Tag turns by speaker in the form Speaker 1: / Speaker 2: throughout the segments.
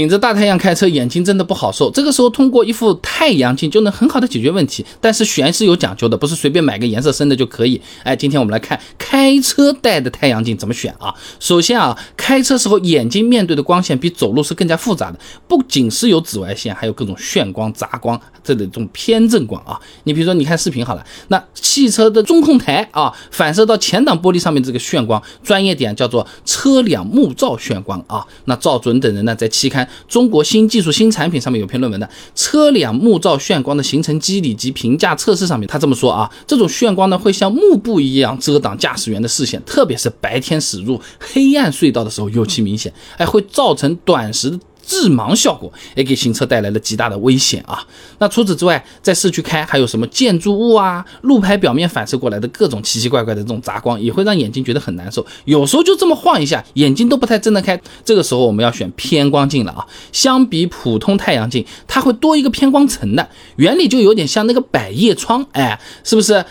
Speaker 1: 顶着大太阳开车，眼睛真的不好受。这个时候通过一副太阳镜就能很好的解决问题。但是选是有讲究的，不是随便买个颜色深的就可以。哎，今天我们来看开车戴的太阳镜怎么选啊？首先啊，开车时候眼睛面对的光线比走路是更加复杂的，不仅是有紫外线，还有各种炫光、杂光，这里这种偏振光啊。你比如说你看视频好了，那汽车的中控台啊，反射到前挡玻璃上面这个炫光，专业点叫做车辆目照炫光啊。那赵准等人呢，在期刊。中国新技术新产品上面有篇论文的车辆目照眩光的形成机理及评价测试上面，他这么说啊，这种眩光呢会像幕布一样遮挡驾驶员的视线，特别是白天驶入黑暗隧道的时候尤其明显，哎会造成短时。致盲效果也给行车带来了极大的危险啊！那除此之外，在市区开还有什么建筑物啊、路牌表面反射过来的各种奇奇怪怪的这种杂光，也会让眼睛觉得很难受。有时候就这么晃一下，眼睛都不太睁得开。这个时候我们要选偏光镜了啊！相比普通太阳镜，它会多一个偏光层的，原理就有点像那个百叶窗，哎，是不是？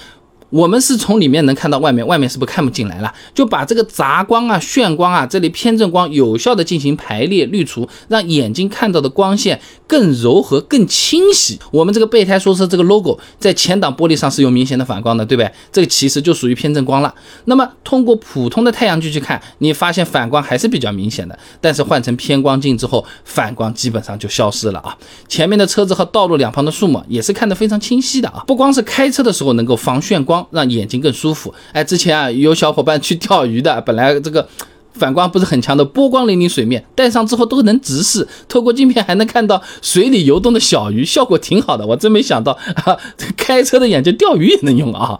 Speaker 1: 我们是从里面能看到外面，外面是不是看不进来了？就把这个杂光啊、炫光啊，这里偏振光有效的进行排列滤除，让眼睛看到的光线更柔和、更清晰。我们这个备胎说车这个 logo 在前挡玻璃上是有明显的反光的，对不对？这个其实就属于偏振光了。那么通过普通的太阳镜去看，你发现反光还是比较明显的，但是换成偏光镜之后，反光基本上就消失了啊。前面的车子和道路两旁的树木也是看得非常清晰的啊。不光是开车的时候能够防眩光。让眼睛更舒服。哎，之前啊有小伙伴去钓鱼的，本来这个反光不是很强的，波光粼粼水面，戴上之后都能直视，透过镜片还能看到水里游动的小鱼，效果挺好的。我真没想到啊，开车的眼睛钓鱼也能用啊。